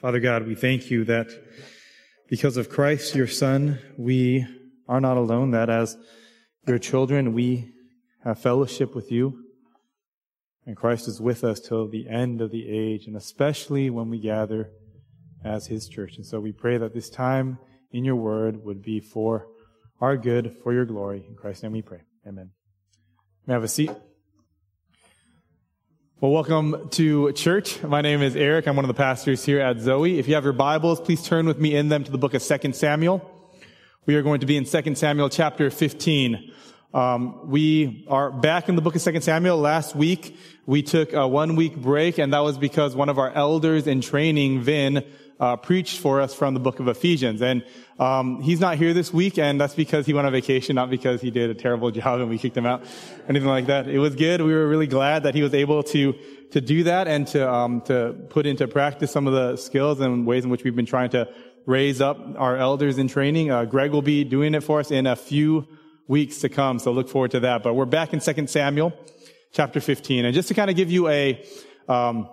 Father God, we thank you that because of Christ, your Son, we are not alone, that as your children, we have fellowship with you. And Christ is with us till the end of the age, and especially when we gather as his church. And so we pray that this time in your word would be for our good, for your glory. In Christ's name we pray. Amen. May I have a seat? Well, welcome to church. My name is Eric. I'm one of the pastors here at Zoe. If you have your Bibles, please turn with me in them to the book of 2 Samuel. We are going to be in 2 Samuel chapter 15. Um, we are back in the book of 2 Samuel. Last week, we took a one week break, and that was because one of our elders in training, Vin, uh, preached for us from the book of Ephesians. And um, he's not here this week, and that's because he went on vacation, not because he did a terrible job and we kicked him out, anything like that. It was good. We were really glad that he was able to to do that and to um, to put into practice some of the skills and ways in which we've been trying to raise up our elders in training. Uh, Greg will be doing it for us in a few weeks to come, so look forward to that. But we're back in 2 Samuel, chapter 15, and just to kind of give you a um,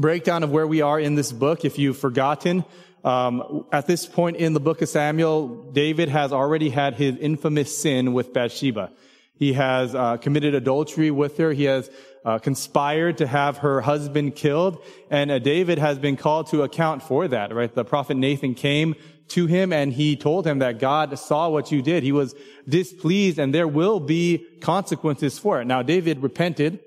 breakdown of where we are in this book. If you've forgotten, um, at this point in the book of Samuel, David has already had his infamous sin with Bathsheba. He has uh, committed adultery with her. He has uh, conspired to have her husband killed, and uh, David has been called to account for that. Right? The prophet Nathan came to him and he told him that God saw what you did. He was displeased, and there will be consequences for it. Now, David repented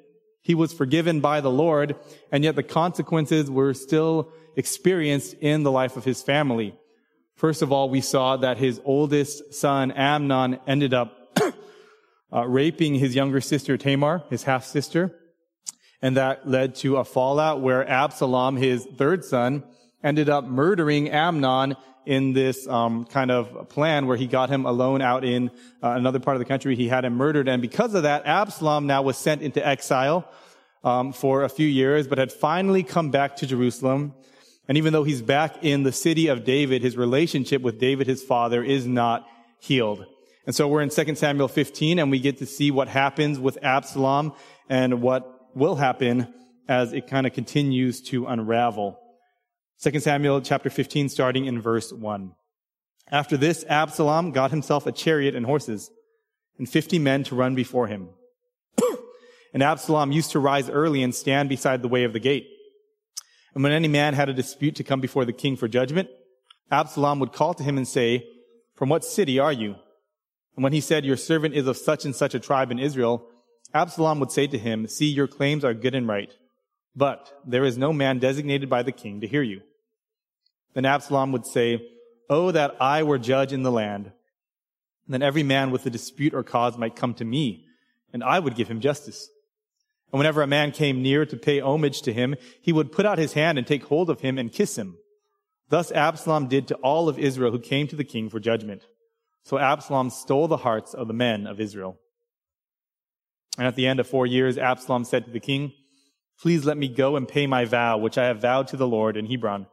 he was forgiven by the Lord, and yet the consequences were still experienced in the life of his family. First of all, we saw that his oldest son, Amnon, ended up uh, raping his younger sister, Tamar, his half sister. And that led to a fallout where Absalom, his third son, ended up murdering Amnon in this um, kind of plan where he got him alone out in uh, another part of the country. He had him murdered, and because of that, Absalom now was sent into exile um, for a few years, but had finally come back to Jerusalem. And even though he's back in the city of David, his relationship with David, his father, is not healed. And so we're in 2 Samuel 15, and we get to see what happens with Absalom and what will happen as it kind of continues to unravel. 2 Samuel chapter 15, starting in verse 1. After this, Absalom got himself a chariot and horses, and fifty men to run before him. and Absalom used to rise early and stand beside the way of the gate. And when any man had a dispute to come before the king for judgment, Absalom would call to him and say, From what city are you? And when he said, Your servant is of such and such a tribe in Israel, Absalom would say to him, See, your claims are good and right, but there is no man designated by the king to hear you. Then Absalom would say, Oh, that I were judge in the land. And then every man with a dispute or cause might come to me, and I would give him justice. And whenever a man came near to pay homage to him, he would put out his hand and take hold of him and kiss him. Thus Absalom did to all of Israel who came to the king for judgment. So Absalom stole the hearts of the men of Israel. And at the end of four years, Absalom said to the king, Please let me go and pay my vow, which I have vowed to the Lord in Hebron.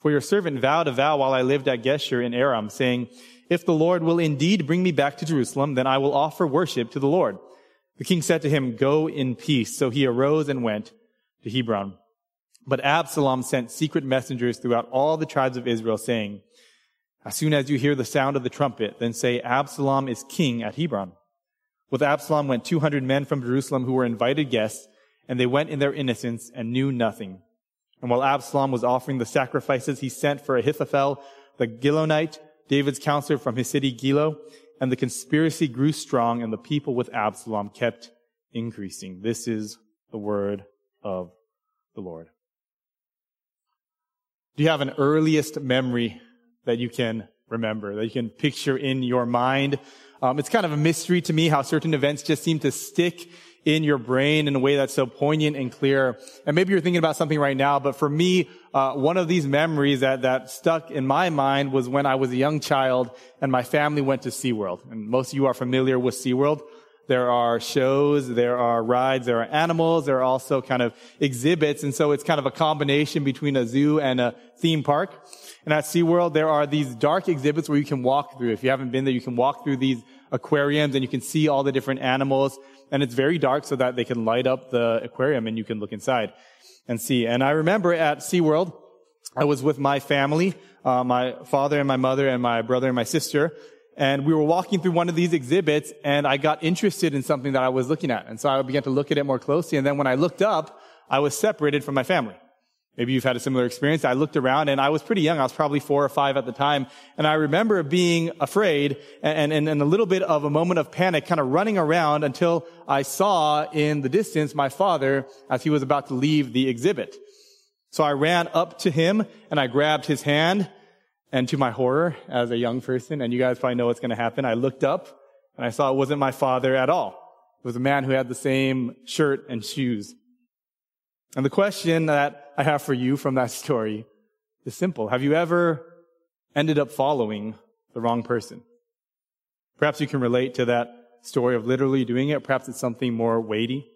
For your servant vowed a vow while I lived at Geshur in Aram, saying, If the Lord will indeed bring me back to Jerusalem, then I will offer worship to the Lord. The king said to him, Go in peace. So he arose and went to Hebron. But Absalom sent secret messengers throughout all the tribes of Israel, saying, As soon as you hear the sound of the trumpet, then say, Absalom is king at Hebron. With Absalom went 200 men from Jerusalem who were invited guests, and they went in their innocence and knew nothing. And while Absalom was offering the sacrifices, he sent for Ahithophel, the Gilonite, David's counselor from his city Gilo, and the conspiracy grew strong, and the people with Absalom kept increasing. This is the word of the Lord. Do you have an earliest memory that you can remember, that you can picture in your mind? Um, it's kind of a mystery to me how certain events just seem to stick in your brain in a way that's so poignant and clear. And maybe you're thinking about something right now, but for me, uh, one of these memories that, that stuck in my mind was when I was a young child and my family went to SeaWorld. And most of you are familiar with SeaWorld. There are shows, there are rides, there are animals, there are also kind of exhibits. And so it's kind of a combination between a zoo and a theme park. And at SeaWorld, there are these dark exhibits where you can walk through. If you haven't been there, you can walk through these aquariums and you can see all the different animals and it's very dark so that they can light up the aquarium and you can look inside and see. And I remember at SeaWorld, I was with my family, uh, my father and my mother and my brother and my sister, and we were walking through one of these exhibits and I got interested in something that I was looking at. And so I began to look at it more closely. And then when I looked up, I was separated from my family. Maybe you've had a similar experience. I looked around and I was pretty young. I was probably four or five at the time. And I remember being afraid and, and, and a little bit of a moment of panic kind of running around until I saw in the distance my father as he was about to leave the exhibit. So I ran up to him and I grabbed his hand and to my horror as a young person, and you guys probably know what's going to happen, I looked up and I saw it wasn't my father at all. It was a man who had the same shirt and shoes. And the question that I have for you from that story is simple. Have you ever ended up following the wrong person? Perhaps you can relate to that story of literally doing it. Perhaps it's something more weighty.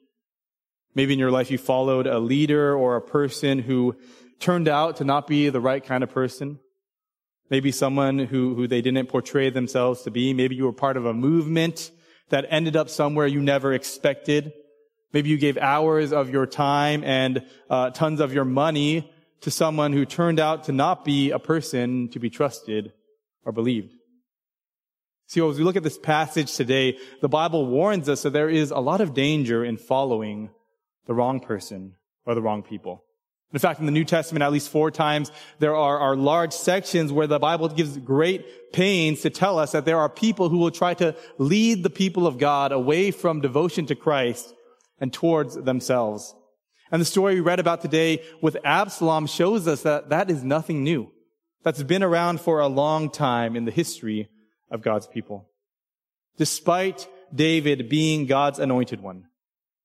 Maybe in your life you followed a leader or a person who turned out to not be the right kind of person. Maybe someone who, who they didn't portray themselves to be. Maybe you were part of a movement that ended up somewhere you never expected. Maybe you gave hours of your time and uh, tons of your money to someone who turned out to not be a person to be trusted or believed. See, as we look at this passage today, the Bible warns us that there is a lot of danger in following the wrong person or the wrong people. In fact, in the New Testament, at least four times, there are, are large sections where the Bible gives great pains to tell us that there are people who will try to lead the people of God away from devotion to Christ and towards themselves. And the story we read about today with Absalom shows us that that is nothing new. That's been around for a long time in the history of God's people. Despite David being God's anointed one,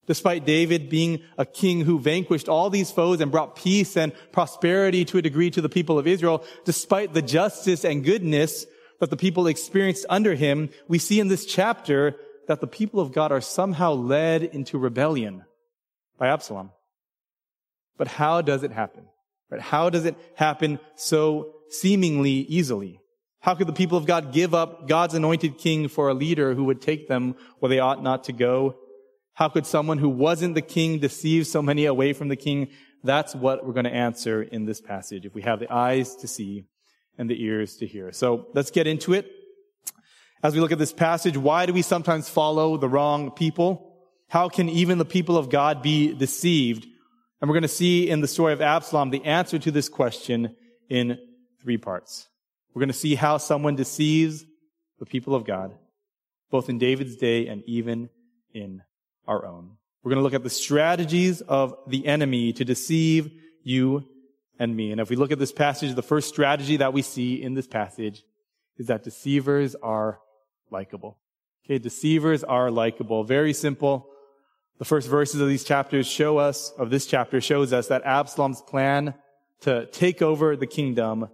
Despite David being a king who vanquished all these foes and brought peace and prosperity to a degree to the people of Israel, despite the justice and goodness that the people experienced under him, we see in this chapter that the people of God are somehow led into rebellion by Absalom. But how does it happen? Right? How does it happen so seemingly easily? How could the people of God give up God's anointed king for a leader who would take them where they ought not to go? How could someone who wasn't the king deceive so many away from the king? That's what we're going to answer in this passage if we have the eyes to see and the ears to hear. So let's get into it. As we look at this passage, why do we sometimes follow the wrong people? How can even the people of God be deceived? And we're going to see in the story of Absalom the answer to this question in three parts. We're going to see how someone deceives the people of God, both in David's day and even in our own. We're going to look at the strategies of the enemy to deceive you and me. And if we look at this passage, the first strategy that we see in this passage is that deceivers are likable. Okay, deceivers are likable. Very simple. The first verses of these chapters show us, of this chapter shows us that Absalom's plan to take over the kingdom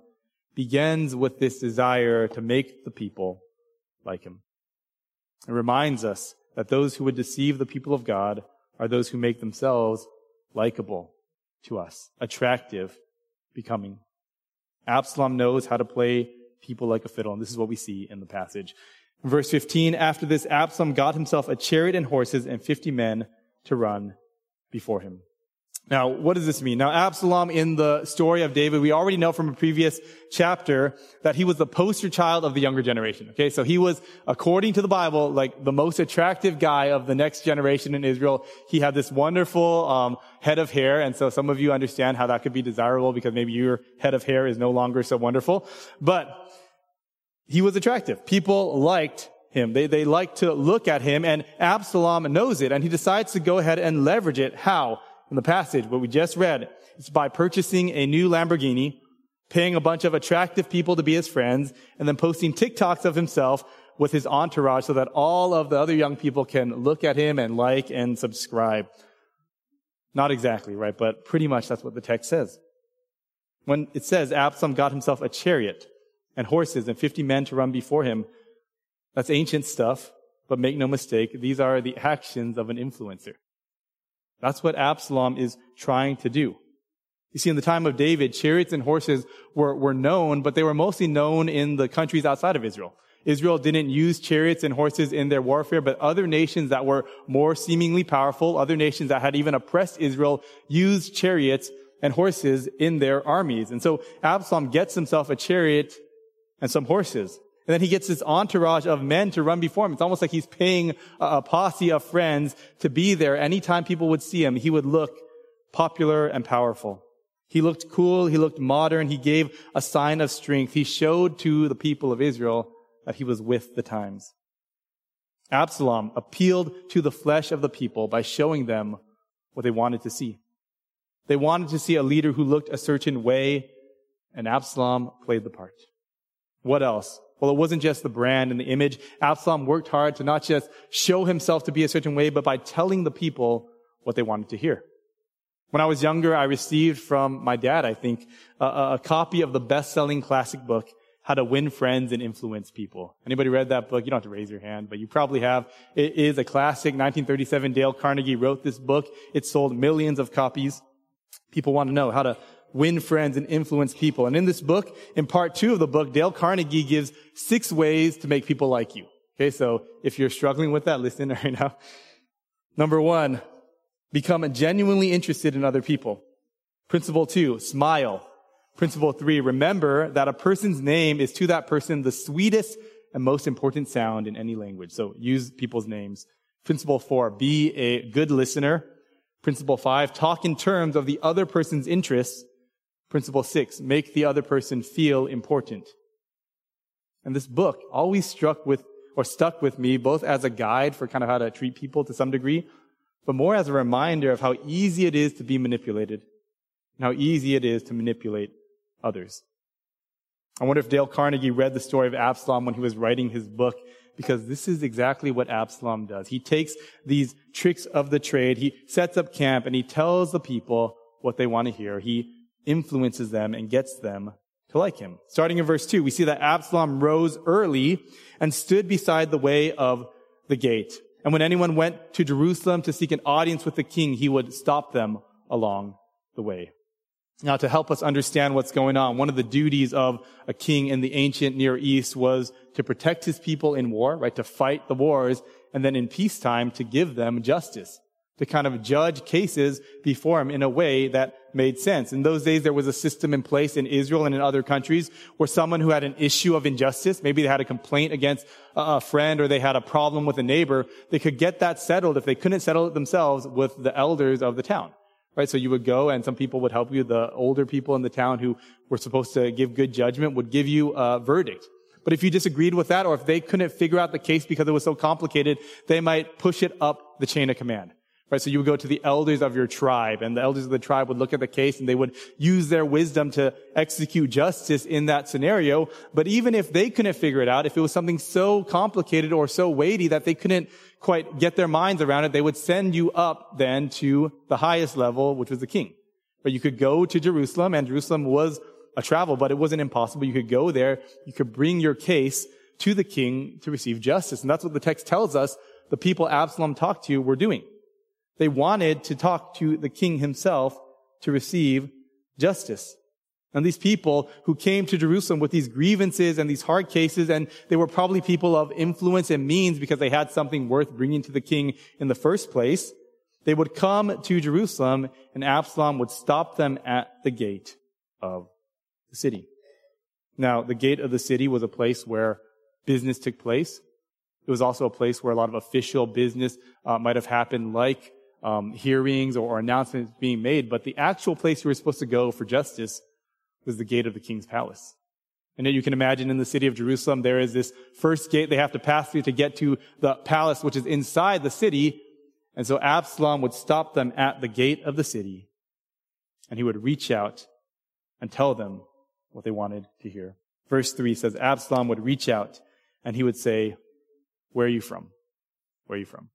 begins with this desire to make the people like him. It reminds us that those who would deceive the people of God are those who make themselves likable to us, attractive, becoming. Absalom knows how to play people like a fiddle, and this is what we see in the passage. In verse 15, after this, Absalom got himself a chariot and horses and 50 men to run before him. Now, what does this mean? Now, Absalom in the story of David, we already know from a previous chapter that he was the poster child of the younger generation. Okay, so he was, according to the Bible, like the most attractive guy of the next generation in Israel. He had this wonderful um, head of hair, and so some of you understand how that could be desirable because maybe your head of hair is no longer so wonderful. But he was attractive. People liked him. They, they liked to look at him, and Absalom knows it, and he decides to go ahead and leverage it. How? in the passage, what we just read, it's by purchasing a new Lamborghini, paying a bunch of attractive people to be his friends, and then posting TikToks of himself with his entourage so that all of the other young people can look at him and like and subscribe. Not exactly, right? But pretty much that's what the text says. When it says Absalom got himself a chariot and horses and 50 men to run before him, that's ancient stuff, but make no mistake, these are the actions of an influencer. That's what Absalom is trying to do. You see, in the time of David, chariots and horses were, were known, but they were mostly known in the countries outside of Israel. Israel didn't use chariots and horses in their warfare, but other nations that were more seemingly powerful, other nations that had even oppressed Israel, used chariots and horses in their armies. And so Absalom gets himself a chariot and some horses. And then he gets this entourage of men to run before him. It's almost like he's paying a, posse of friends to be there. Anytime people would see him, he would look popular and powerful. He looked cool. He looked modern. He gave a sign of strength. He showed to the people of Israel that he was with the times. Absalom appealed to the flesh of the people by showing them what they wanted to see. They wanted to see a leader who looked a certain way, and Absalom played the part. What else? Well, it wasn't just the brand and the image. Absalom worked hard to not just show himself to be a certain way, but by telling the people what they wanted to hear. When I was younger, I received from my dad, I think, a, a copy of the best-selling classic book, How to Win Friends and Influence People. Anybody read that book? You don't have to raise your hand, but you probably have. It is a classic. 1937, Dale Carnegie wrote this book. It sold millions of copies. People want to know how to win friends and influence people. And in this book, in part two of the book, Dale Carnegie gives six ways to make people like you. Okay, so if you're struggling with that, listen right now. Number one, become genuinely interested in other people. Principle two, smile. Principle three, remember that a person's name is to that person the sweetest and most important sound in any language. So use people's names. Principle four, be a good listener. Principle five, talk in terms of the other person's interests. Principle six, make the other person feel important. And this book always struck with, or stuck with me, both as a guide for kind of how to treat people to some degree, but more as a reminder of how easy it is to be manipulated and how easy it is to manipulate others. I wonder if Dale Carnegie read the story of Absalom when he was writing his book because this is exactly what Absalom does. He takes these tricks of the trade, he sets up camp, and he tells the people what they want to hear. He influences them and gets them to like him. Starting in verse 2, we see that Absalom rose early and stood beside the way of the gate. And when anyone went to Jerusalem to seek an audience with the king, he would stop them along the way. Now, to help us understand what's going on, one of the duties of a king in the ancient Near East was to protect his people in war, right? To fight the wars, and then in peacetime to give them justice. To kind of judge cases before him in a way that made sense. In those days, there was a system in place in Israel and in other countries where someone who had an issue of injustice, maybe they had a complaint against a friend or they had a problem with a neighbor, they could get that settled if they couldn't settle it themselves with the elders of the town right? So you would go and some people would help you. The older people in the town who were supposed to give good judgment would give you a verdict. But if you disagreed with that or if they couldn't figure out the case because it was so complicated, they might push it up the chain of command. Right? So you would go to the elders of your tribe and the elders of the tribe would look at the case and they would use their wisdom to execute justice in that scenario. But even if they couldn't figure it out, if it was something so complicated or so weighty that they couldn't quite get their minds around it, they would send you up then to the highest level, which was the king. But you could go to Jerusalem and Jerusalem was a travel, but it wasn't impossible. You could go there. You could bring your case to the king to receive justice. And that's what the text tells us the people Absalom talked to were doing. They wanted to talk to the king himself to receive justice. And these people who came to Jerusalem with these grievances and these hard cases, and they were probably people of influence and means because they had something worth bringing to the king in the first place. They would come to Jerusalem and Absalom would stop them at the gate of the city. Now, the gate of the city was a place where business took place. It was also a place where a lot of official business uh, might have happened, like um, hearings or, announcements being made. But the actual place you were supposed to go for justice was the gate of the king's palace. And then you can imagine in the city of Jerusalem, there is this first gate they have to pass through to get to the palace, which is inside the city. And so Absalom would stop them at the gate of the city and he would reach out and tell them what they wanted to hear. Verse three says Absalom would reach out and he would say, where are you from? Where are you from?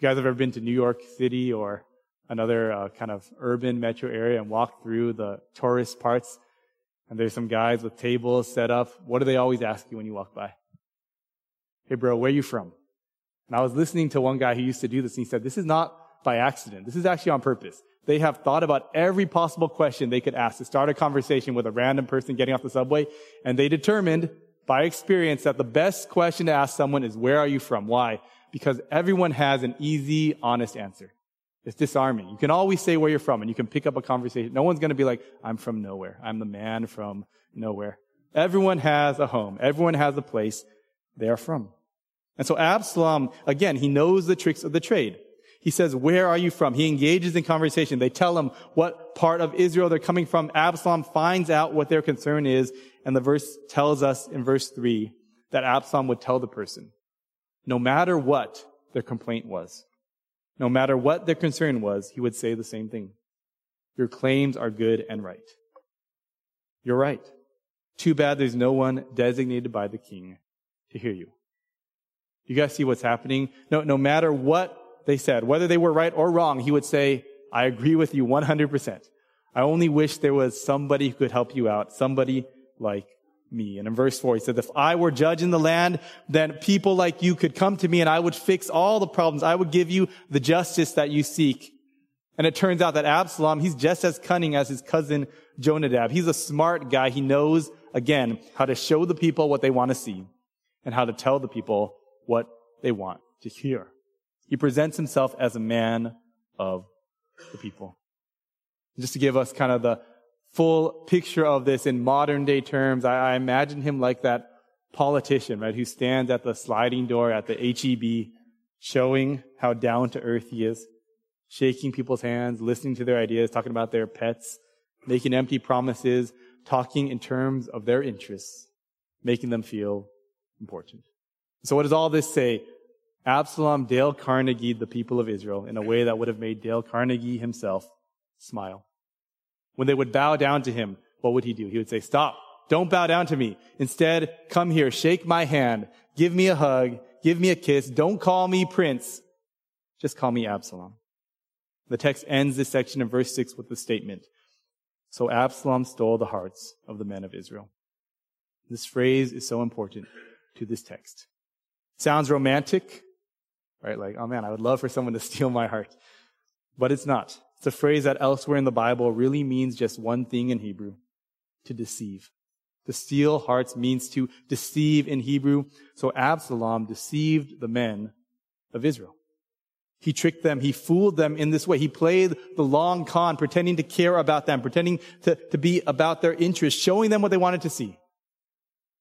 You guys have ever been to New York City or another uh, kind of urban metro area and walked through the tourist parts. And there's some guys with tables set up. What do they always ask you when you walk by? Hey, bro, where are you from? And I was listening to one guy who used to do this and he said, this is not by accident. This is actually on purpose. They have thought about every possible question they could ask to start a conversation with a random person getting off the subway. And they determined by experience that the best question to ask someone is, where are you from? Why? Because everyone has an easy, honest answer. It's disarming. You can always say where you're from and you can pick up a conversation. No one's going to be like, I'm from nowhere. I'm the man from nowhere. Everyone has a home. Everyone has a place they are from. And so Absalom, again, he knows the tricks of the trade. He says, where are you from? He engages in conversation. They tell him what part of Israel they're coming from. Absalom finds out what their concern is. And the verse tells us in verse three that Absalom would tell the person, no matter what their complaint was, no matter what their concern was, he would say the same thing. Your claims are good and right. You're right. Too bad there's no one designated by the king to hear you. You guys see what's happening? No, no matter what they said, whether they were right or wrong, he would say, I agree with you 100%. I only wish there was somebody who could help you out, somebody like me. And in verse 4, he says, if I were judge in the land, then people like you could come to me and I would fix all the problems. I would give you the justice that you seek. And it turns out that Absalom, he's just as cunning as his cousin Jonadab. He's a smart guy. He knows, again, how to show the people what they want to see and how to tell the people what they want to hear. He presents himself as a man of the people. Just to give us kind of the full picture of this in modern day terms, I, I imagine him like that politician, right, who stands at the sliding door at the HEB, showing how down to earth he is, shaking people's hands, listening to their ideas, talking about their pets, making empty promises, talking in terms of their interests, making them feel important. So what does all this say? Absalom Dale Carnegie the people of Israel in a way that would have made Dale Carnegie himself smile. When they would bow down to him, what would he do? He would say, stop. Don't bow down to me. Instead, come here, shake my hand, give me a hug, give me a kiss. Don't call me prince. Just call me Absalom. The text ends this section in verse 6 with the statement, So Absalom stole the hearts of the men of Israel. This phrase is so important to this text. Sounds romantic, right? Like, oh man, I would love for someone to steal my heart. But it's not. It's a phrase that elsewhere in the Bible really means just one thing in Hebrew to deceive. To steal hearts means to deceive in Hebrew. So Absalom deceived the men of Israel. He tricked them. He fooled them in this way. He played the long con, pretending to care about them, pretending to, to be about their interests, showing them what they wanted to see,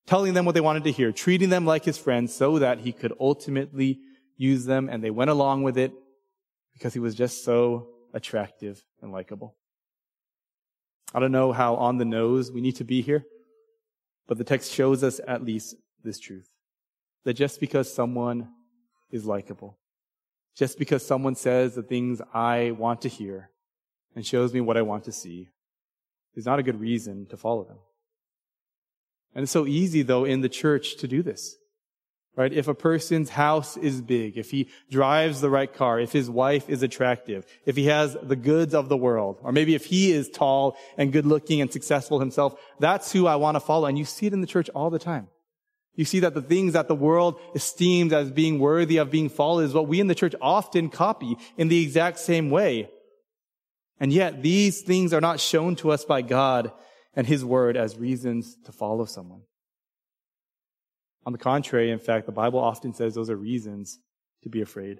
telling them what they wanted to hear, treating them like his friends so that he could ultimately use them. And they went along with it because he was just so attractive, and likable. I don't know how on the nose we need to be here, but the text shows us at least this truth. That just because someone is likable, just because someone says the things I want to hear and shows me what I want to see, is not a good reason to follow them. And it's so easy though in the church to do this. Right? If a person's house is big, if he drives the right car, if his wife is attractive, if he has the goods of the world, or maybe if he is tall and good looking and successful himself, that's who I want to follow. And you see it in the church all the time. You see that the things that the world esteems as being worthy of being followed is what we in the church often copy in the exact same way. And yet these things are not shown to us by God and His Word as reasons to follow someone. On the contrary, in fact, the Bible often says those are reasons to be afraid.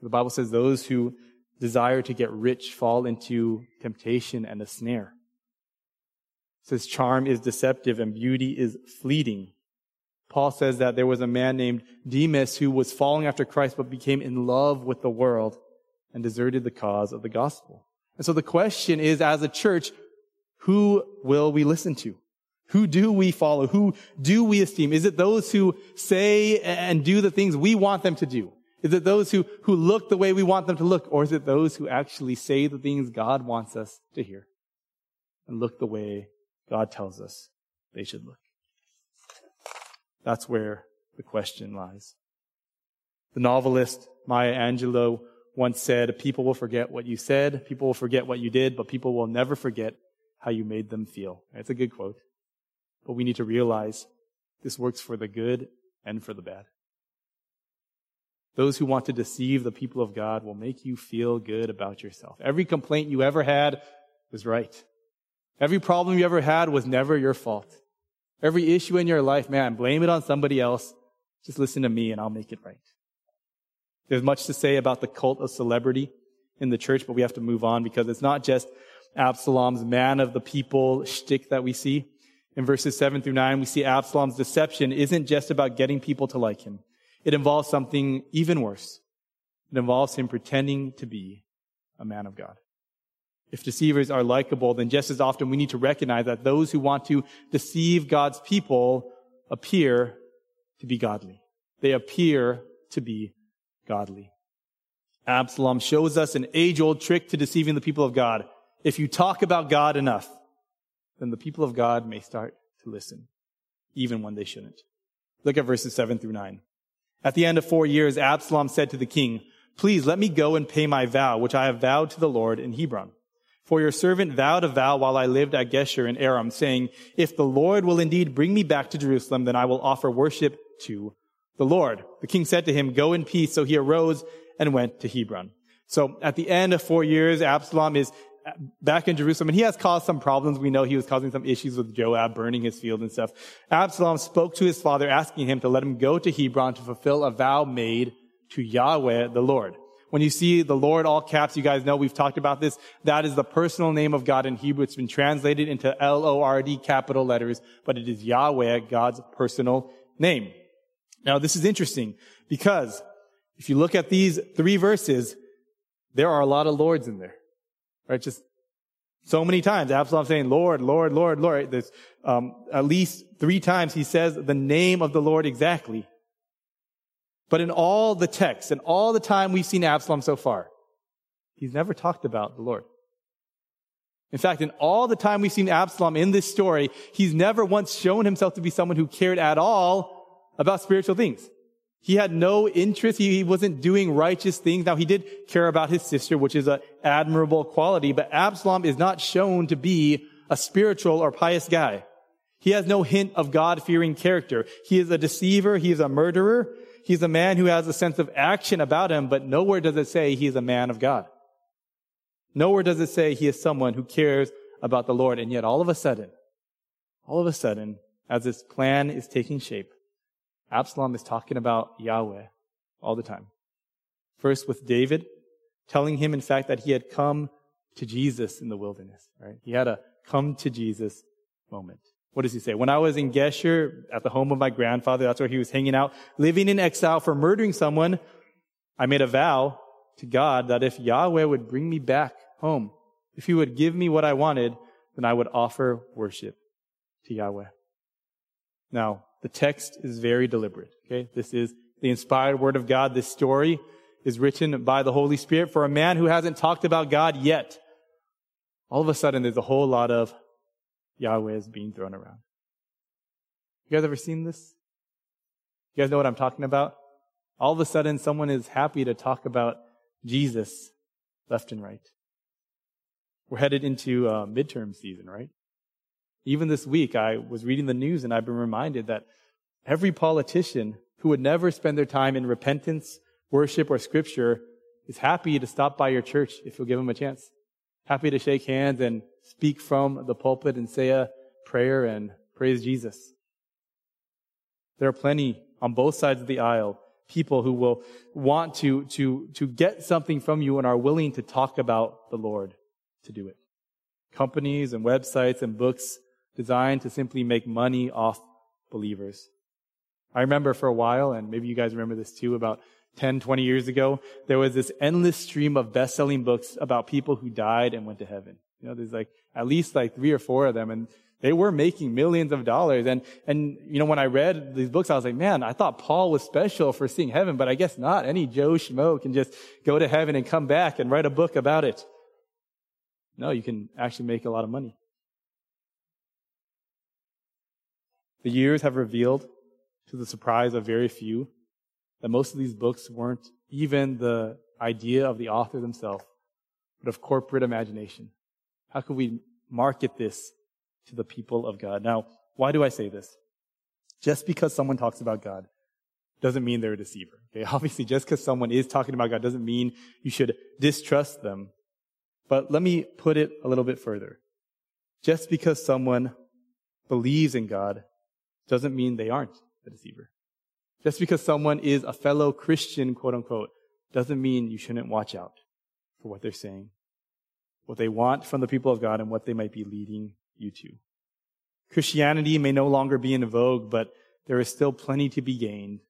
The Bible says those who desire to get rich fall into temptation and a snare. It says charm is deceptive and beauty is fleeting. Paul says that there was a man named Demas who was following after Christ but became in love with the world and deserted the cause of the gospel. And so the question is, as a church, who will we listen to? Who do we follow? Who do we esteem? Is it those who say and do the things we want them to do? Is it those who, who look the way we want them to look? Or is it those who actually say the things God wants us to hear and look the way God tells us they should look? That's where the question lies. The novelist Maya Angelou once said, people will forget what you said, people will forget what you did, but people will never forget how you made them feel. It's a good quote. But we need to realize this works for the good and for the bad. Those who want to deceive the people of God will make you feel good about yourself. Every complaint you ever had was right. Every problem you ever had was never your fault. Every issue in your life, man, blame it on somebody else. Just listen to me and I'll make it right. There's much to say about the cult of celebrity in the church, but we have to move on because it's not just Absalom's man of the people shtick that we see. In verses 7 through 9, we see Absalom's deception isn't just about getting people to like him. It involves something even worse. It involves him pretending to be a man of God. If deceivers are likable, then just as often we need to recognize that those who want to deceive God's people appear to be godly. They appear to be godly. Absalom shows us an age old trick to deceiving the people of God. If you talk about God enough, then the people of God may start to listen, even when they shouldn't. Look at verses 7 through 9. At the end of four years, Absalom said to the king, Please let me go and pay my vow, which I have vowed to the Lord in Hebron. For your servant vowed a vow while I lived at Geshur in Aram, saying, If the Lord will indeed bring me back to Jerusalem, then I will offer worship to the Lord. The king said to him, Go in peace. So he arose and went to Hebron. So at the end of four years, Absalom is back in Jerusalem, and he has caused some problems. We know he was causing some issues with Joab, burning his field and stuff. Absalom spoke to his father, asking him to let him go to Hebron to fulfill a vow made to Yahweh, the Lord. When you see the Lord all caps, you guys know we've talked about this. That is the personal name of God in Hebrew. It's been translated into L-O-R-D capital letters, but it is Yahweh, God's personal name. Now, this is interesting because if you look at these three verses, there are a lot of lords in there, right? Just so many times, Absalom saying, Lord, Lord, Lord, Lord. There's um, at least three times he says the name of the Lord exactly. But in all the texts and all the time we've seen Absalom so far, he's never talked about the Lord. In fact, in all the time we've seen Absalom in this story, he's never once shown himself to be someone who cared at all about spiritual things. He had no interest. He wasn't doing righteous things. Now, he did care about his sister, which is an admirable quality, but Absalom is not shown to be a spiritual or pious guy. He has no hint of God-fearing character. He is a deceiver. He is a murderer. He's a man who has a sense of action about him, but nowhere does it say he is a man of God. Nowhere does it say he is someone who cares about the Lord. And yet all of a sudden, all of a sudden, as this plan is taking shape, Absalom is talking about Yahweh all the time. First with David, telling him in fact that he had come to Jesus in the wilderness, right? He had a come to Jesus moment. What does he say? When I was in Geshur at the home of my grandfather, that's where he was hanging out, living in exile for murdering someone, I made a vow to God that if Yahweh would bring me back home, if he would give me what I wanted, then I would offer worship to Yahweh. Now, the text is very deliberate, okay? This is the inspired word of God. This story is written by the Holy Spirit for a man who hasn't talked about God yet. All of a sudden, there's a whole lot of Yahweh is being thrown around. You guys ever seen this? You guys know what I'm talking about? All of a sudden, someone is happy to talk about Jesus left and right. We're headed into uh, midterm season, right? Even this week, I was reading the news and I've been reminded that every politician who would never spend their time in repentance, worship, or scripture is happy to stop by your church if you'll give them a chance. Happy to shake hands and speak from the pulpit and say a prayer and praise Jesus. There are plenty on both sides of the aisle, people who will want to, to, to get something from you and are willing to talk about the Lord to do it. Companies and websites and books designed to simply make money off believers. I remember for a while, and maybe you guys remember this too, about 10, 20 years ago, there was this endless stream of best-selling books about people who died and went to heaven. You know, there's like at least like three or four of them and they were making millions of dollars. And, and, you know, when I read these books, I was like, man, I thought Paul was special for seeing heaven, but I guess not. Any Joe Schmo can just go to heaven and come back and write a book about it. No, you can actually make a lot of money. The years have revealed, to the surprise of very few, that most of these books weren't even the idea of the author themselves, but of corporate imagination. How can we market this to the people of God? Now, why do I say this? Just because someone talks about God doesn't mean they're a deceiver. Okay? Obviously, just because someone is talking about God doesn't mean you should distrust them. But let me put it a little bit further. Just because someone believes in God doesn't mean they aren't a deceiver. Just because someone is a fellow Christian, quote unquote, doesn't mean you shouldn't watch out for what they're saying, what they want from the people of God, and what they might be leading you to. Christianity may no longer be in vogue, but there is still plenty to be gained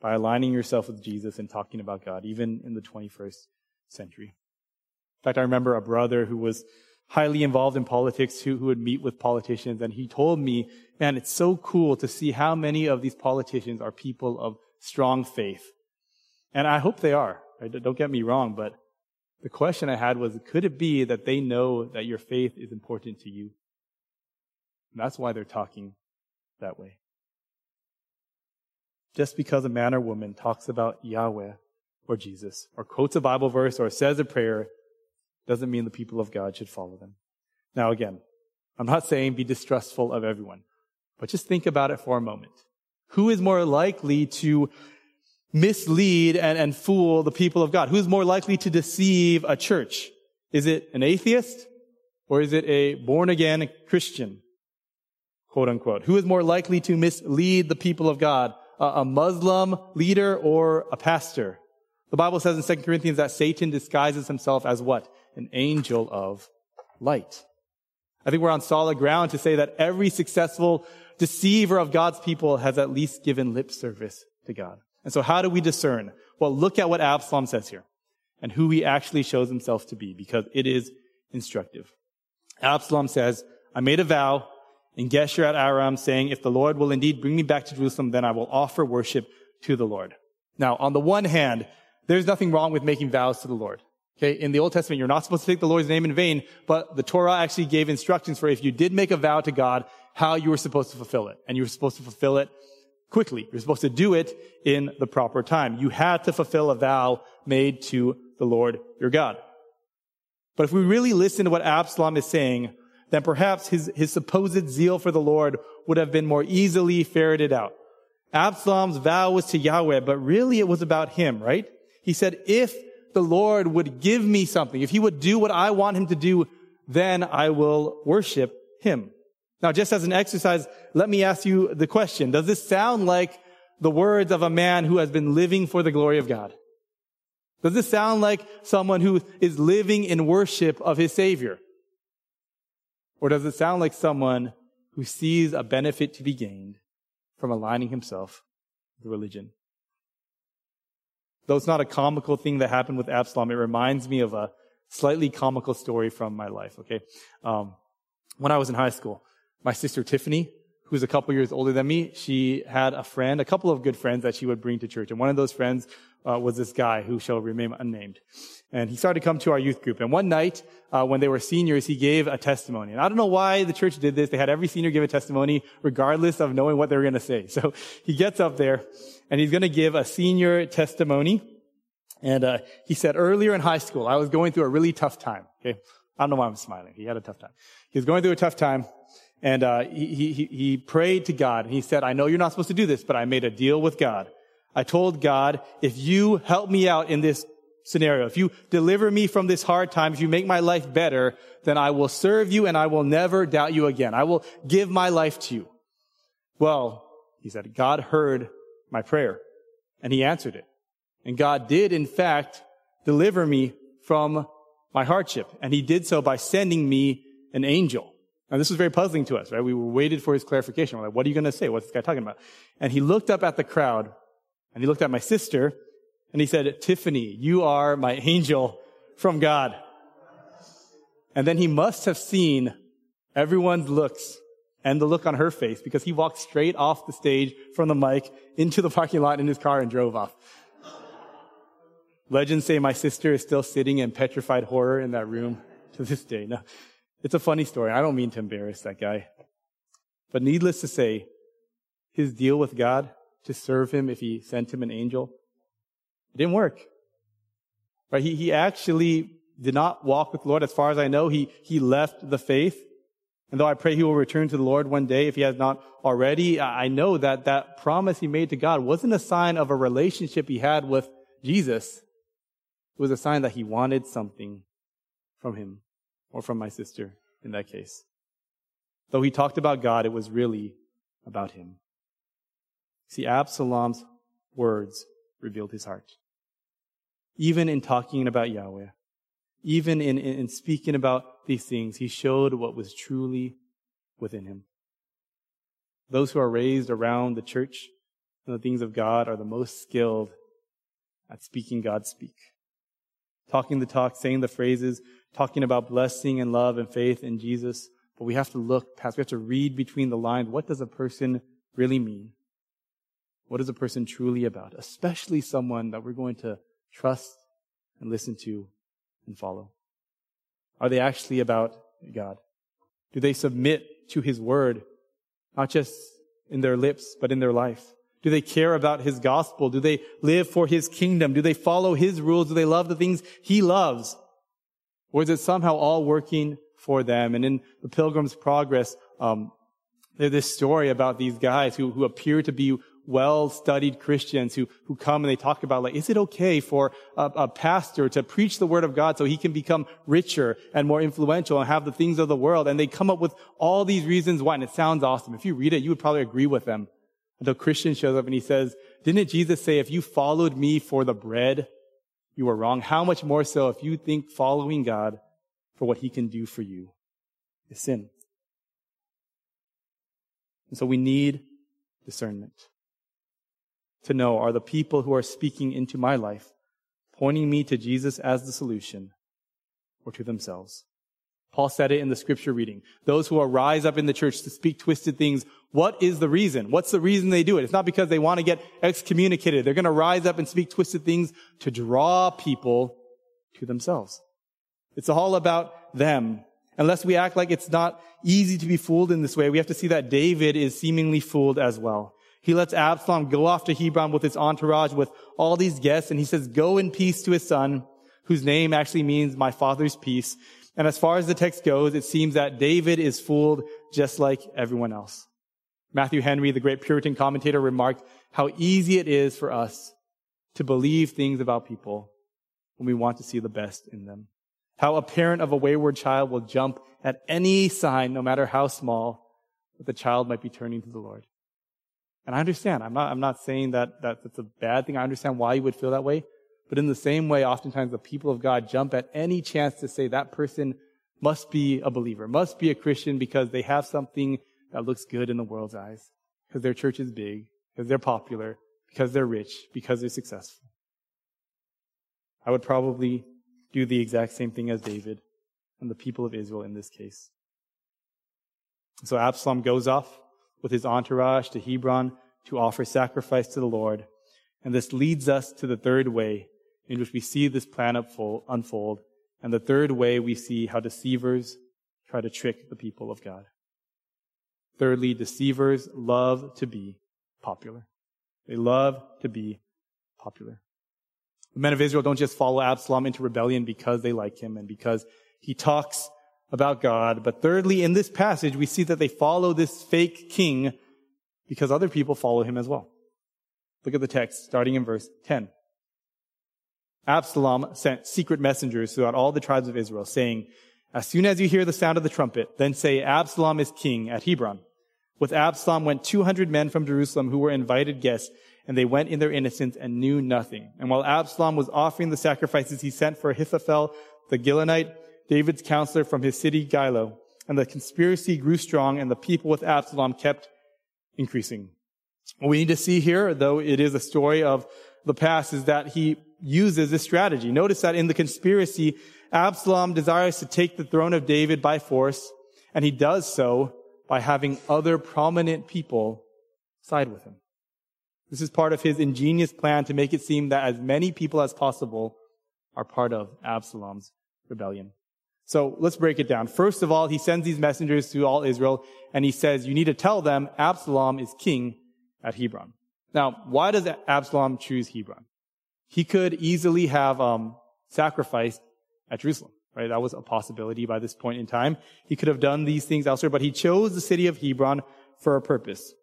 by aligning yourself with Jesus and talking about God, even in the 21st century. In fact, I remember a brother who was highly involved in politics who, who would meet with politicians, and he told me, man, it's so cool to see how many of these politicians are people of strong faith. And I hope they are. Don't get me wrong, but the question I had was, could it be that they know that your faith is important to you? And that's why they're talking that way. Just because a man or woman talks about Yahweh or Jesus, or quotes a Bible verse, or says a prayer, doesn't mean the people of God should follow them. Now again, I'm not saying be distrustful of everyone, but just think about it for a moment. Who is more likely to mislead and, and fool the people of God? Who's more likely to deceive a church? Is it an atheist or is it a born again Christian? Quote unquote. Who is more likely to mislead the people of God? A, a Muslim leader or a pastor? The Bible says in 2 Corinthians that Satan disguises himself as what? An angel of light. I think we're on solid ground to say that every successful deceiver of God's people has at least given lip service to God. And so how do we discern? Well, look at what Absalom says here and who he actually shows himself to be because it is instructive. Absalom says, I made a vow in Geshur at Aram saying, if the Lord will indeed bring me back to Jerusalem, then I will offer worship to the Lord. Now, on the one hand, there's nothing wrong with making vows to the Lord. Okay, in the Old Testament, you're not supposed to take the Lord's name in vain, but the Torah actually gave instructions for if you did make a vow to God, how you were supposed to fulfill it. And you were supposed to fulfill it quickly. You're supposed to do it in the proper time. You had to fulfill a vow made to the Lord your God. But if we really listen to what Absalom is saying, then perhaps his, his supposed zeal for the Lord would have been more easily ferreted out. Absalom's vow was to Yahweh, but really it was about him, right? He said, if the Lord would give me something, if he would do what I want him to do, then I will worship him. Now, just as an exercise, let me ask you the question. Does this sound like the words of a man who has been living for the glory of God? Does this sound like someone who is living in worship of his Savior? Or does it sound like someone who sees a benefit to be gained from aligning himself with religion? Though it's not a comical thing that happened with Absalom, it reminds me of a slightly comical story from my life, okay? Um, when I was in high school, my sister Tiffany, who's a couple years older than me, she had a friend, a couple of good friends that she would bring to church. And one of those friends uh, was this guy who shall remain unnamed. And he started to come to our youth group. And one night, uh, when they were seniors, he gave a testimony. And I don't know why the church did this. They had every senior give a testimony, regardless of knowing what they were going to say. So he gets up there, and he's going to give a senior testimony. And uh, he said, earlier in high school, I was going through a really tough time. Okay, I don't know why I'm smiling. He had a tough time. He was going through a tough time, and uh, he, he, he prayed to God, and he said, I know you're not supposed to do this, but I made a deal with God. I told God, if you help me out in this scenario, if you deliver me from this hard time, if you make my life better, then I will serve you and I will never doubt you again. I will give my life to you. Well, he said, God heard my prayer and he answered it. And God did, in fact, deliver me from my hardship. And he did so by sending me an angel. Now, this was very puzzling to us, right? We waited for his clarification. We're like, what are you going to say? What's this guy talking about? And he looked up at the crowd and he looked at my sister and he said, Tiffany, you are my angel from God. And then he must have seen everyone's looks and the look on her face because he walked straight off the stage from the mic into the parking lot in his car and drove off. Legends say my sister is still sitting in petrified horror in that room to this day. No, it's a funny story. I don't mean to embarrass that guy. But needless to say, his deal with God to serve him if he sent him an angel. It didn't work. Right? He, he actually did not walk with the Lord. As far as I know, he, he left the faith. And though I pray he will return to the Lord one day, if he has not already, I know that that promise he made to God wasn't a sign of a relationship he had with Jesus. It was a sign that he wanted something from him or from my sister in that case. Though he talked about God, it was really about him. See, Absalom's words revealed his heart. even in talking about Yahweh, even in, in, in speaking about these things, he showed what was truly within him. Those who are raised around the church and the things of God are the most skilled at speaking God's speak. Talking the talk, saying the phrases, talking about blessing and love and faith in Jesus. But we have to look past, we have to read between the lines. What does a person really mean? What is a person truly about? Especially someone that we're going to trust and listen to and follow. Are they actually about God? Do they submit to His word, not just in their lips, but in their life? Do they care about His gospel? Do they live for His kingdom? Do they follow His rules? Do they love the things He loves? Or is it somehow all working for them? And in the Pilgrim's Progress, um, there's this story about these guys who, who appear to be well-studied Christians who, who come and they talk about like, is it okay for a, a, pastor to preach the word of God so he can become richer and more influential and have the things of the world? And they come up with all these reasons why, and it sounds awesome. If you read it, you would probably agree with them. Until Christian shows up and he says, didn't Jesus say, if you followed me for the bread, you were wrong? How much more so if you think following God for what he can do for you is sin? And so we need discernment to know are the people who are speaking into my life, pointing me to Jesus as the solution or to themselves. Paul said it in the scripture reading. Those who arise up in the church to speak twisted things, what is the reason? What's the reason they do it? It's not because they want to get excommunicated. They're going to rise up and speak twisted things to draw people to themselves. It's all about them. Unless we act like it's not easy to be fooled in this way, we have to see that David is seemingly fooled as well. He lets Absalom go off to Hebron with his entourage with all these guests and he says, go in peace to his son, whose name actually means my father's peace. And as far as the text goes, it seems that David is fooled just like everyone else. Matthew Henry, the great Puritan commentator, remarked how easy it is for us to believe things about people when we want to see the best in them. How a parent of a wayward child will jump at any sign, no matter how small, that the child might be turning to the Lord. And I understand. I'm not, I'm not saying that, that that's a bad thing. I understand why you would feel that way. But in the same way, oftentimes the people of God jump at any chance to say that person must be a believer, must be a Christian because they have something that looks good in the world's eyes, because their church is big, because they're popular, because they're rich, because they're successful. I would probably do the exact same thing as David and the people of Israel in this case. So Absalom goes off with his entourage to Hebron to offer sacrifice to the Lord. And this leads us to the third way in which we see this plan unfold. And the third way we see how deceivers try to trick the people of God. Thirdly, deceivers love to be popular. They love to be popular. The men of Israel don't just follow Absalom into rebellion because they like him and because he talks about God. But thirdly, in this passage, we see that they follow this fake king because other people follow him as well. Look at the text, starting in verse 10. Absalom sent secret messengers throughout all the tribes of Israel, saying, As soon as you hear the sound of the trumpet, then say, Absalom is king at Hebron. With Absalom went 200 men from Jerusalem who were invited guests, and they went in their innocence and knew nothing. And while Absalom was offering the sacrifices, he sent for Ahithophel the Gilonite, David's counselor from his city Gilo. And the conspiracy grew strong and the people with Absalom kept increasing. What we need to see here, though it is a story of the past, is that he uses this strategy. Notice that in the conspiracy, Absalom desires to take the throne of David by force, and he does so by having other prominent people side with him. This is part of his ingenious plan to make it seem that as many people as possible are part of Absalom's rebellion. So let's break it down. First of all, he sends these messengers to all Israel and he says, you need to tell them Absalom is king at Hebron. Now, why does Absalom choose Hebron? He could easily have um, sacrificed at Jerusalem, right? That was a possibility by this point in time. He could have done these things elsewhere, but he chose the city of Hebron for a purpose.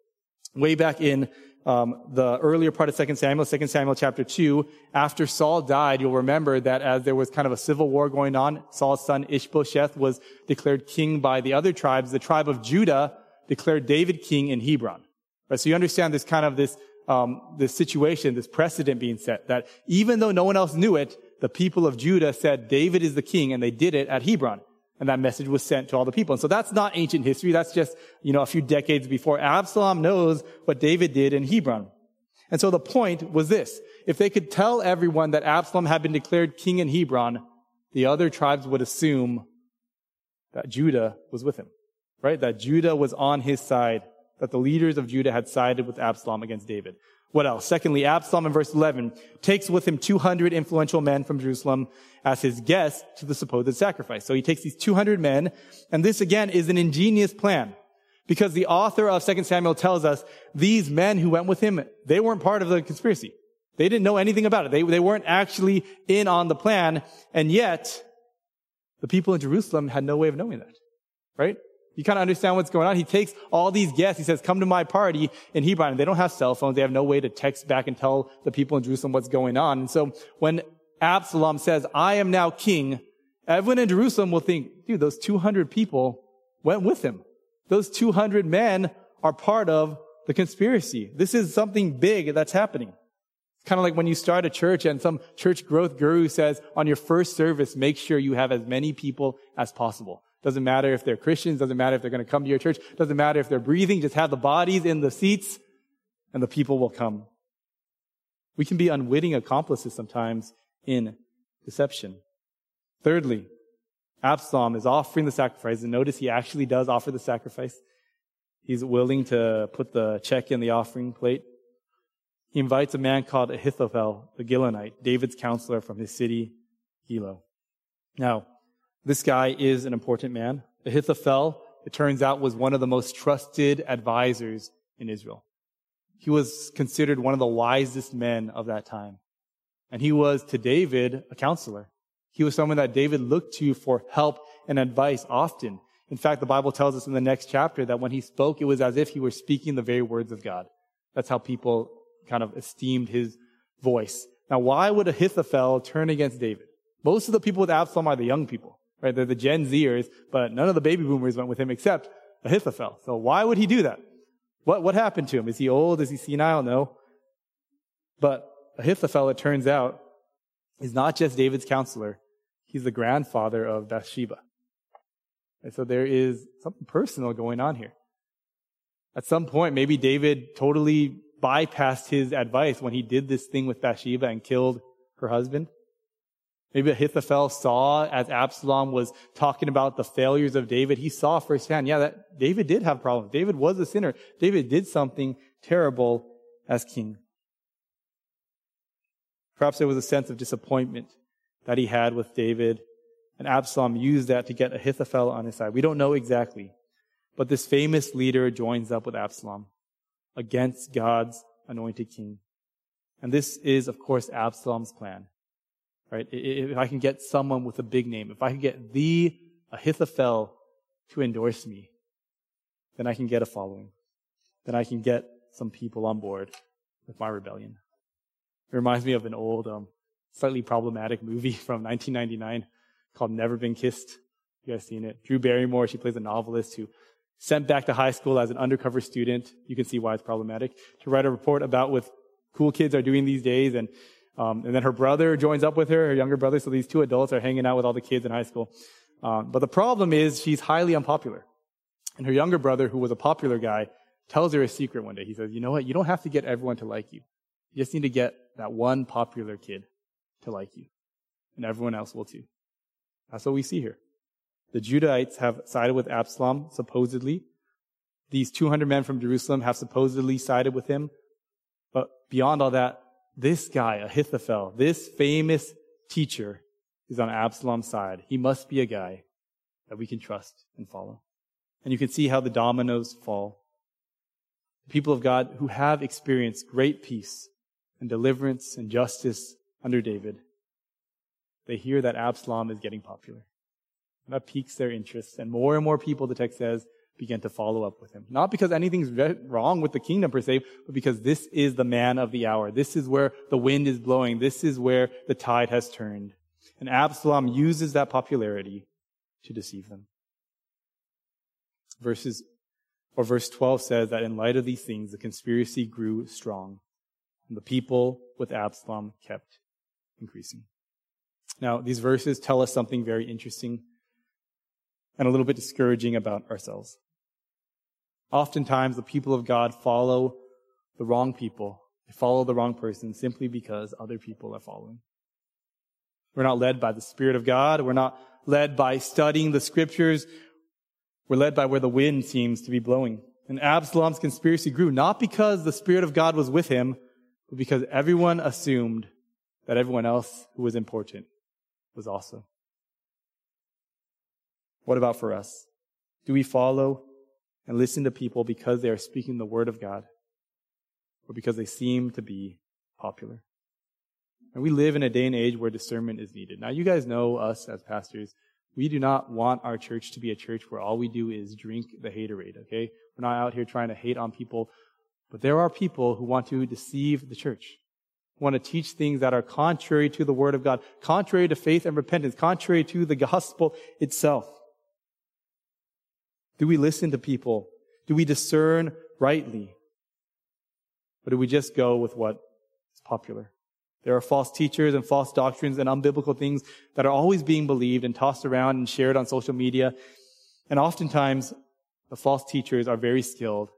Way back in um, the earlier part of 2 Samuel, 2 Samuel chapter 2, after Saul died, you'll remember that as there was kind of a civil war going on, Saul's son Ishbosheth was declared king by the other tribes. The tribe of Judah declared David king in Hebron. Right? So you understand this kind of this, um, this situation, this precedent being set, that even though no one else knew it, the people of Judah said David is the king and they did it at Hebron. And that message was sent to all the people. And so that's not ancient history. That's just, you know, a few decades before. Absalom knows what David did in Hebron. And so the point was this. If they could tell everyone that Absalom had been declared king in Hebron, the other tribes would assume that Judah was with him, right? That Judah was on his side, that the leaders of Judah had sided with Absalom against David. What else? Secondly, Absalom in verse 11 takes with him 200 influential men from Jerusalem as his guests to the supposed sacrifice. So he takes these 200 men, and this again is an ingenious plan. Because the author of 2 Samuel tells us these men who went with him, they weren't part of the conspiracy. They didn't know anything about it. They, they weren't actually in on the plan. And yet, the people in Jerusalem had no way of knowing that. Right? You kind of understand what's going on. He takes all these guests. He says, come to my party in Hebron. And They don't have cell phones. They have no way to text back and tell the people in Jerusalem what's going on. And so when Absalom says, I am now king, everyone in Jerusalem will think, dude, those 200 people went with him. Those 200 men are part of the conspiracy. This is something big that's happening. It's kind of like when you start a church and some church growth guru says on your first service, make sure you have as many people as possible. Doesn't matter if they're Christians, doesn't matter if they're going to come to your church, doesn't matter if they're breathing, just have the bodies in the seats and the people will come. We can be unwitting accomplices sometimes in deception. Thirdly, Absalom is offering the sacrifice, and notice he actually does offer the sacrifice. He's willing to put the check in the offering plate. He invites a man called Ahithophel, the Gilonite, David's counselor from his city, Gilo. Now, this guy is an important man. Ahithophel, it turns out, was one of the most trusted advisors in Israel. He was considered one of the wisest men of that time. And he was to David a counselor. He was someone that David looked to for help and advice often. In fact, the Bible tells us in the next chapter that when he spoke, it was as if he were speaking the very words of God. That's how people kind of esteemed his voice. Now, why would Ahithophel turn against David? Most of the people with Absalom are the young people right? They're the Gen Zers, but none of the baby boomers went with him except Ahithophel. So why would he do that? What, what happened to him? Is he old? Is he senile? No. But Ahithophel, it turns out, is not just David's counselor. He's the grandfather of Bathsheba. And so there is something personal going on here. At some point, maybe David totally bypassed his advice when he did this thing with Bathsheba and killed her husband. Maybe Ahithophel saw as Absalom was talking about the failures of David, he saw firsthand, yeah, that David did have problems. David was a sinner. David did something terrible as king. Perhaps there was a sense of disappointment that he had with David, and Absalom used that to get Ahithophel on his side. We don't know exactly, but this famous leader joins up with Absalom against God's anointed king. And this is, of course, Absalom's plan right? If I can get someone with a big name, if I can get the Ahithophel to endorse me, then I can get a following. Then I can get some people on board with my rebellion. It reminds me of an old, um, slightly problematic movie from 1999 called Never Been Kissed. You guys seen it? Drew Barrymore, she plays a novelist who sent back to high school as an undercover student. You can see why it's problematic to write a report about what cool kids are doing these days. And um, and then her brother joins up with her, her younger brother. So these two adults are hanging out with all the kids in high school. Um, but the problem is she's highly unpopular. And her younger brother, who was a popular guy, tells her a secret one day. He says, you know what? You don't have to get everyone to like you. You just need to get that one popular kid to like you. And everyone else will too. That's what we see here. The Judahites have sided with Absalom, supposedly. These 200 men from Jerusalem have supposedly sided with him. But beyond all that, this guy, Ahithophel, this famous teacher, is on Absalom's side. He must be a guy that we can trust and follow. And you can see how the dominoes fall. The people of God who have experienced great peace and deliverance and justice under David, they hear that Absalom is getting popular. And that piques their interest. And more and more people, the text says, begin to follow up with him. Not because anything's wrong with the kingdom per se, but because this is the man of the hour. This is where the wind is blowing. This is where the tide has turned. And Absalom uses that popularity to deceive them. Verses, or verse 12 says that in light of these things, the conspiracy grew strong, and the people with Absalom kept increasing. Now, these verses tell us something very interesting and a little bit discouraging about ourselves. Oftentimes, the people of God follow the wrong people. They follow the wrong person simply because other people are following. We're not led by the Spirit of God. We're not led by studying the scriptures. We're led by where the wind seems to be blowing. And Absalom's conspiracy grew not because the Spirit of God was with him, but because everyone assumed that everyone else who was important was also. What about for us? Do we follow and listen to people because they are speaking the word of God or because they seem to be popular? And we live in a day and age where discernment is needed. Now, you guys know us as pastors. We do not want our church to be a church where all we do is drink the haterade, okay? We're not out here trying to hate on people. But there are people who want to deceive the church, want to teach things that are contrary to the word of God, contrary to faith and repentance, contrary to the gospel itself. Do we listen to people? Do we discern rightly? Or do we just go with what is popular? There are false teachers and false doctrines and unbiblical things that are always being believed and tossed around and shared on social media. And oftentimes, the false teachers are very skilled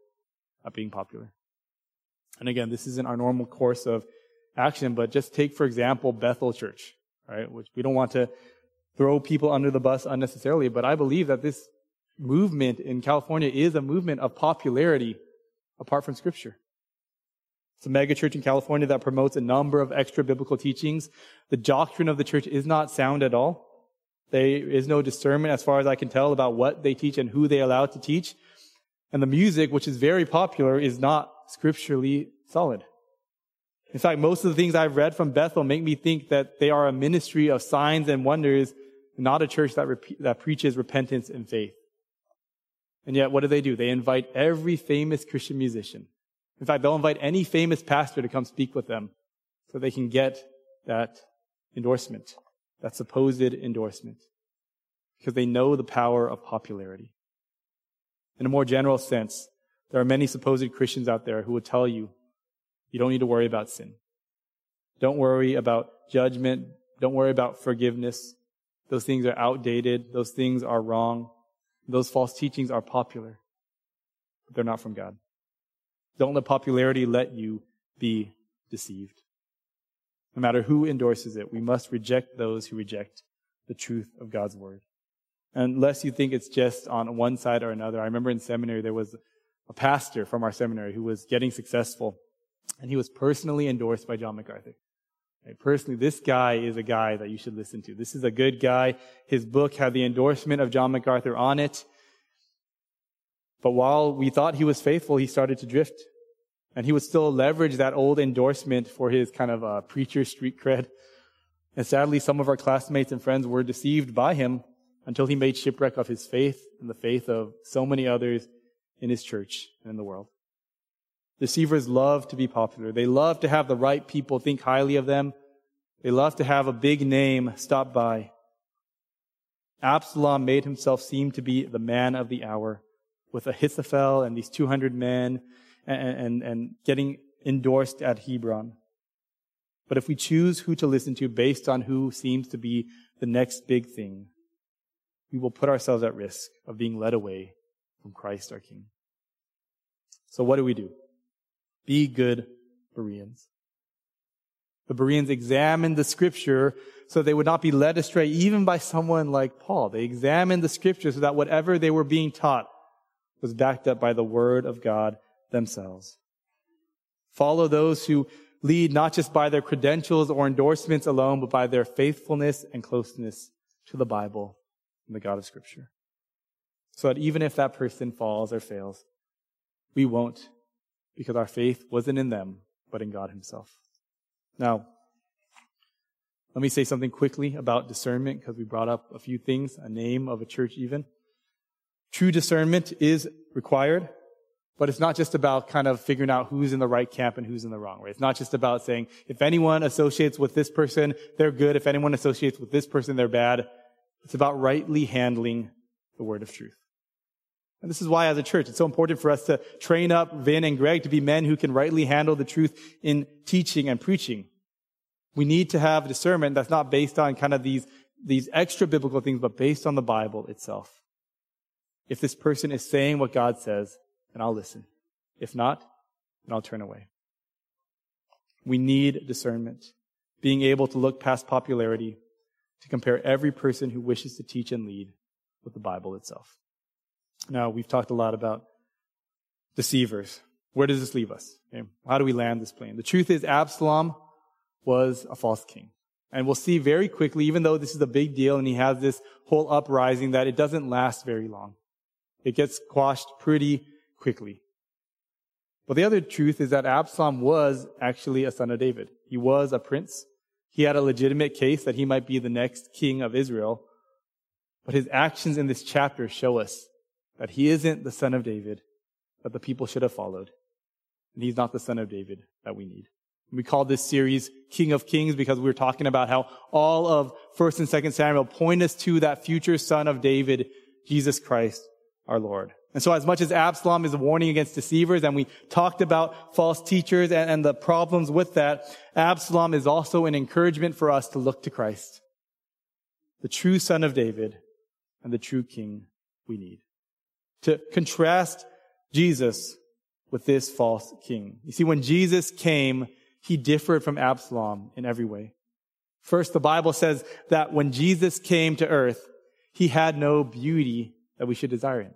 at being popular. And again, this isn't our normal course of action, but just take, for example, Bethel Church, right? Which we don't want to throw people under the bus unnecessarily, but I believe that this movement in California is a movement of popularity apart from scripture. It's a megachurch in California that promotes a number of extra biblical teachings. The doctrine of the church is not sound at all. There is no discernment, as far as I can tell, about what they teach and who they allow to teach. And the music, which is very popular, is not scripturally solid. In fact, most of the things I've read from Bethel make me think that they are a ministry of signs and wonders, not a church that, that preaches repentance and faith. And yet, what do they do? They invite every famous Christian musician. In fact, they'll invite any famous pastor to come speak with them so they can get that endorsement, that supposed endorsement, because they know the power of popularity. In a more general sense, there are many supposed Christians out there who will tell you, you don't need to worry about sin. Don't worry about judgment. Don't worry about forgiveness. Those things are outdated. Those things are wrong. Those false teachings are popular, but they're not from God. Don't let popularity let you be deceived. No matter who endorses it, we must reject those who reject the truth of God's word. Unless you think it's just on one side or another. I remember in seminary there was a pastor from our seminary who was getting successful, and he was personally endorsed by John MacArthur. Personally, this guy is a guy that you should listen to. This is a good guy. His book had the endorsement of John MacArthur on it. But while we thought he was faithful, he started to drift. And he would still leverage that old endorsement for his kind of uh, preacher street cred. And sadly, some of our classmates and friends were deceived by him until he made shipwreck of his faith and the faith of so many others in his church and in the world. Deceivers love to be popular. They love to have the right people think highly of them. They love to have a big name stop by. Absalom made himself seem to be the man of the hour with Ahithophel and these 200 men and, and, and getting endorsed at Hebron. But if we choose who to listen to based on who seems to be the next big thing, we will put ourselves at risk of being led away from Christ our King. So what do we do? Be good Bereans. The Bereans examined the scripture so they would not be led astray even by someone like Paul. They examined the scripture so that whatever they were being taught was backed up by the word of God themselves. Follow those who lead not just by their credentials or endorsements alone, but by their faithfulness and closeness to the Bible and the God of scripture. So that even if that person falls or fails, we won't because our faith wasn't in them, but in God Himself. Now, let me say something quickly about discernment because we brought up a few things, a name of a church even. True discernment is required, but it's not just about kind of figuring out who's in the right camp and who's in the wrong, right? It's not just about saying, if anyone associates with this person, they're good. If anyone associates with this person, they're bad. It's about rightly handling the word of truth. And this is why, as a church, it's so important for us to train up Vin and Greg to be men who can rightly handle the truth in teaching and preaching. We need to have discernment that's not based on kind of these, these extra biblical things, but based on the Bible itself. If this person is saying what God says, then I'll listen. If not, then I'll turn away. We need discernment, being able to look past popularity to compare every person who wishes to teach and lead with the Bible itself. Now, we've talked a lot about deceivers. Where does this leave us? Okay. How do we land this plane? The truth is, Absalom was a false king. And we'll see very quickly, even though this is a big deal and he has this whole uprising, that it doesn't last very long. It gets quashed pretty quickly. But the other truth is that Absalom was actually a son of David. He was a prince. He had a legitimate case that he might be the next king of Israel. But his actions in this chapter show us that he isn't the son of David that the people should have followed. And he's not the son of David that we need. We call this series King of Kings because we are talking about how all of 1st and 2nd Samuel point us to that future son of David, Jesus Christ, our Lord. And so as much as Absalom is a warning against deceivers, and we talked about false teachers and, and the problems with that, Absalom is also an encouragement for us to look to Christ, the true son of David and the true king we need. To contrast Jesus with this false king. You see, when Jesus came, he differed from Absalom in every way. First, the Bible says that when Jesus came to earth, he had no beauty that we should desire him.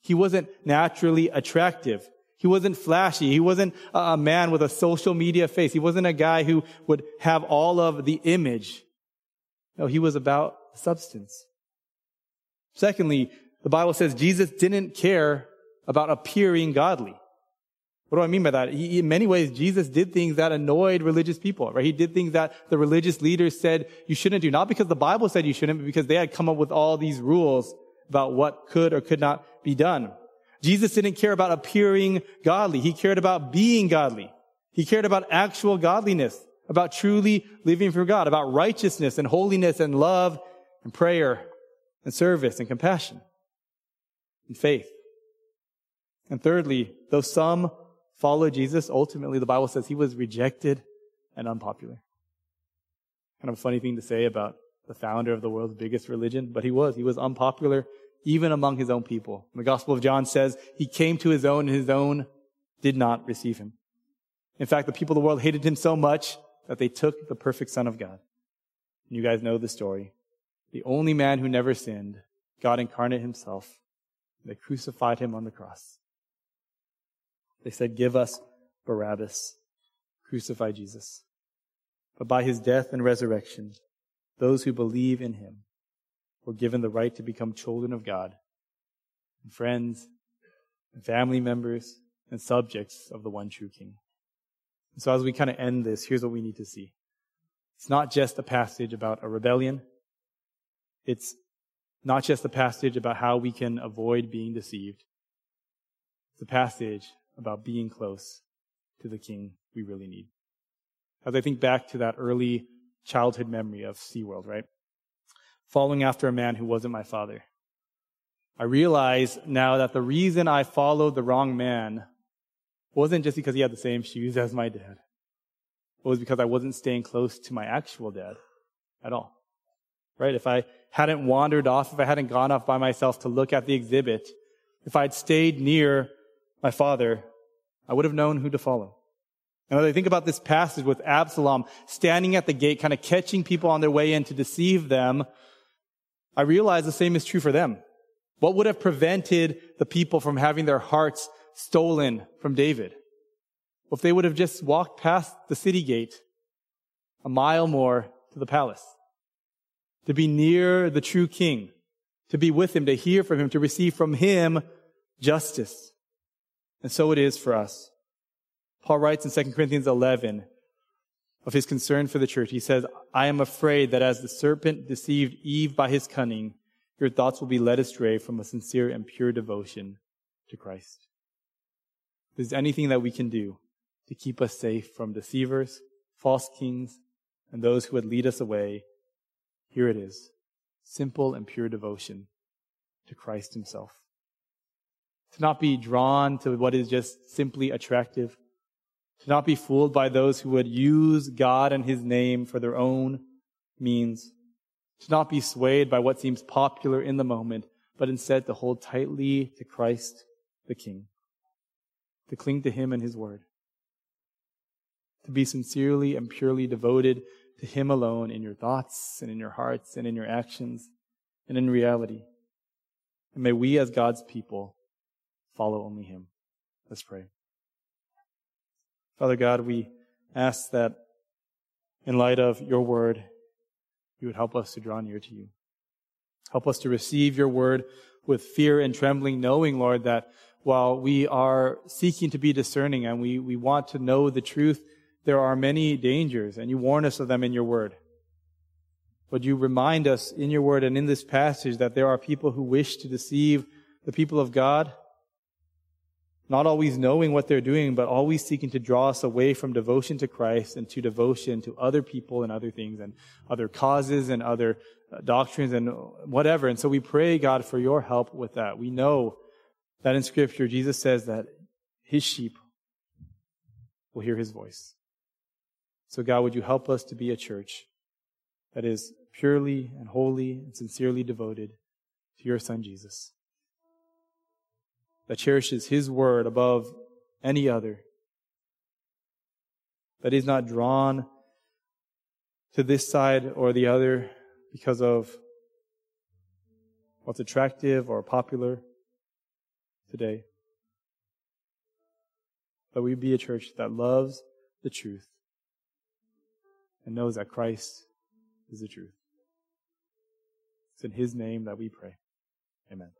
He wasn't naturally attractive. He wasn't flashy. He wasn't a man with a social media face. He wasn't a guy who would have all of the image. No, he was about substance. Secondly, the Bible says Jesus didn't care about appearing godly. What do I mean by that? He, in many ways, Jesus did things that annoyed religious people, right? He did things that the religious leaders said you shouldn't do, not because the Bible said you shouldn't, but because they had come up with all these rules about what could or could not be done. Jesus didn't care about appearing godly. He cared about being godly. He cared about actual godliness, about truly living for God, about righteousness and holiness and love and prayer and service and compassion and faith. And thirdly, though some followed Jesus, ultimately the Bible says he was rejected and unpopular. Kind of a funny thing to say about the founder of the world's biggest religion, but he was. He was unpopular even among his own people. The Gospel of John says he came to his own and his own did not receive him. In fact, the people of the world hated him so much that they took the perfect Son of God. You guys know the story. The only man who never sinned, God incarnate himself. They crucified him on the cross. They said, give us Barabbas. Crucify Jesus. But by his death and resurrection, those who believe in him were given the right to become children of God and friends and family members and subjects of the one true King. And so as we kind of end this, here's what we need to see. It's not just a passage about a rebellion. It's not just the passage about how we can avoid being deceived. It's a passage about being close to the King we really need. As I think back to that early childhood memory of SeaWorld, right? Following after a man who wasn't my father. I realize now that the reason I followed the wrong man wasn't just because he had the same shoes as my dad. It was because I wasn't staying close to my actual dad at all. Right? If I hadn't wandered off, if I hadn't gone off by myself to look at the exhibit, if I'd stayed near my father, I would have known who to follow. And as I think about this passage with Absalom standing at the gate, kind of catching people on their way in to deceive them, I realize the same is true for them. What would have prevented the people from having their hearts stolen from David? If they would have just walked past the city gate a mile more to the palace, to be near the true king, to be with him, to hear from him, to receive from him justice. And so it is for us. Paul writes in 2 Corinthians 11 of his concern for the church. He says, I am afraid that as the serpent deceived Eve by his cunning, your thoughts will be led astray from a sincere and pure devotion to Christ. There's anything that we can do to keep us safe from deceivers, false kings, and those who would lead us away, here it is. Simple and pure devotion to Christ himself. To not be drawn to what is just simply attractive, To not be fooled by those who would use God and his name for their own means. To not be swayed by what seems popular in the moment, but instead to hold tightly to Christ the King. To cling to him and his word. To be sincerely and purely devoted to him alone in your thoughts and in your hearts and in your actions and in reality. And may we as God's people follow only him. Let's pray. Father God, we ask that in light of your word, you would help us to draw near to you. Help us to receive your word with fear and trembling, knowing, Lord, that while we are seeking to be discerning and we, we want to know the truth, there are many dangers, and you warn us of them in your word. But you remind us in your word and in this passage that there are people who wish to deceive the people of God, not always knowing what they're doing, but always seeking to draw us away from devotion to Christ and to devotion to other people and other things and other causes and other uh, doctrines and whatever. And so we pray, God, for your help with that. We know that in Scripture, Jesus says that his sheep will hear his voice. So, God, would you help us to be a church that is purely and holy and sincerely devoted to your Son, Jesus, that cherishes his word above any other, that is not drawn to this side or the other because of what's attractive or popular today. But we be a church that loves the truth and knows that Christ is the truth. It's in His name that we pray. Amen.